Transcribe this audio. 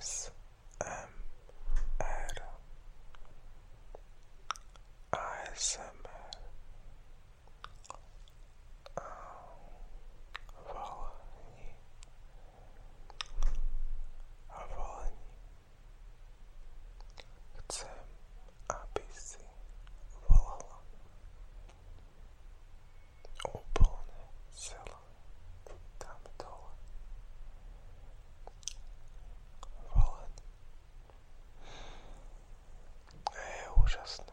ASMR ASMR Úžasné,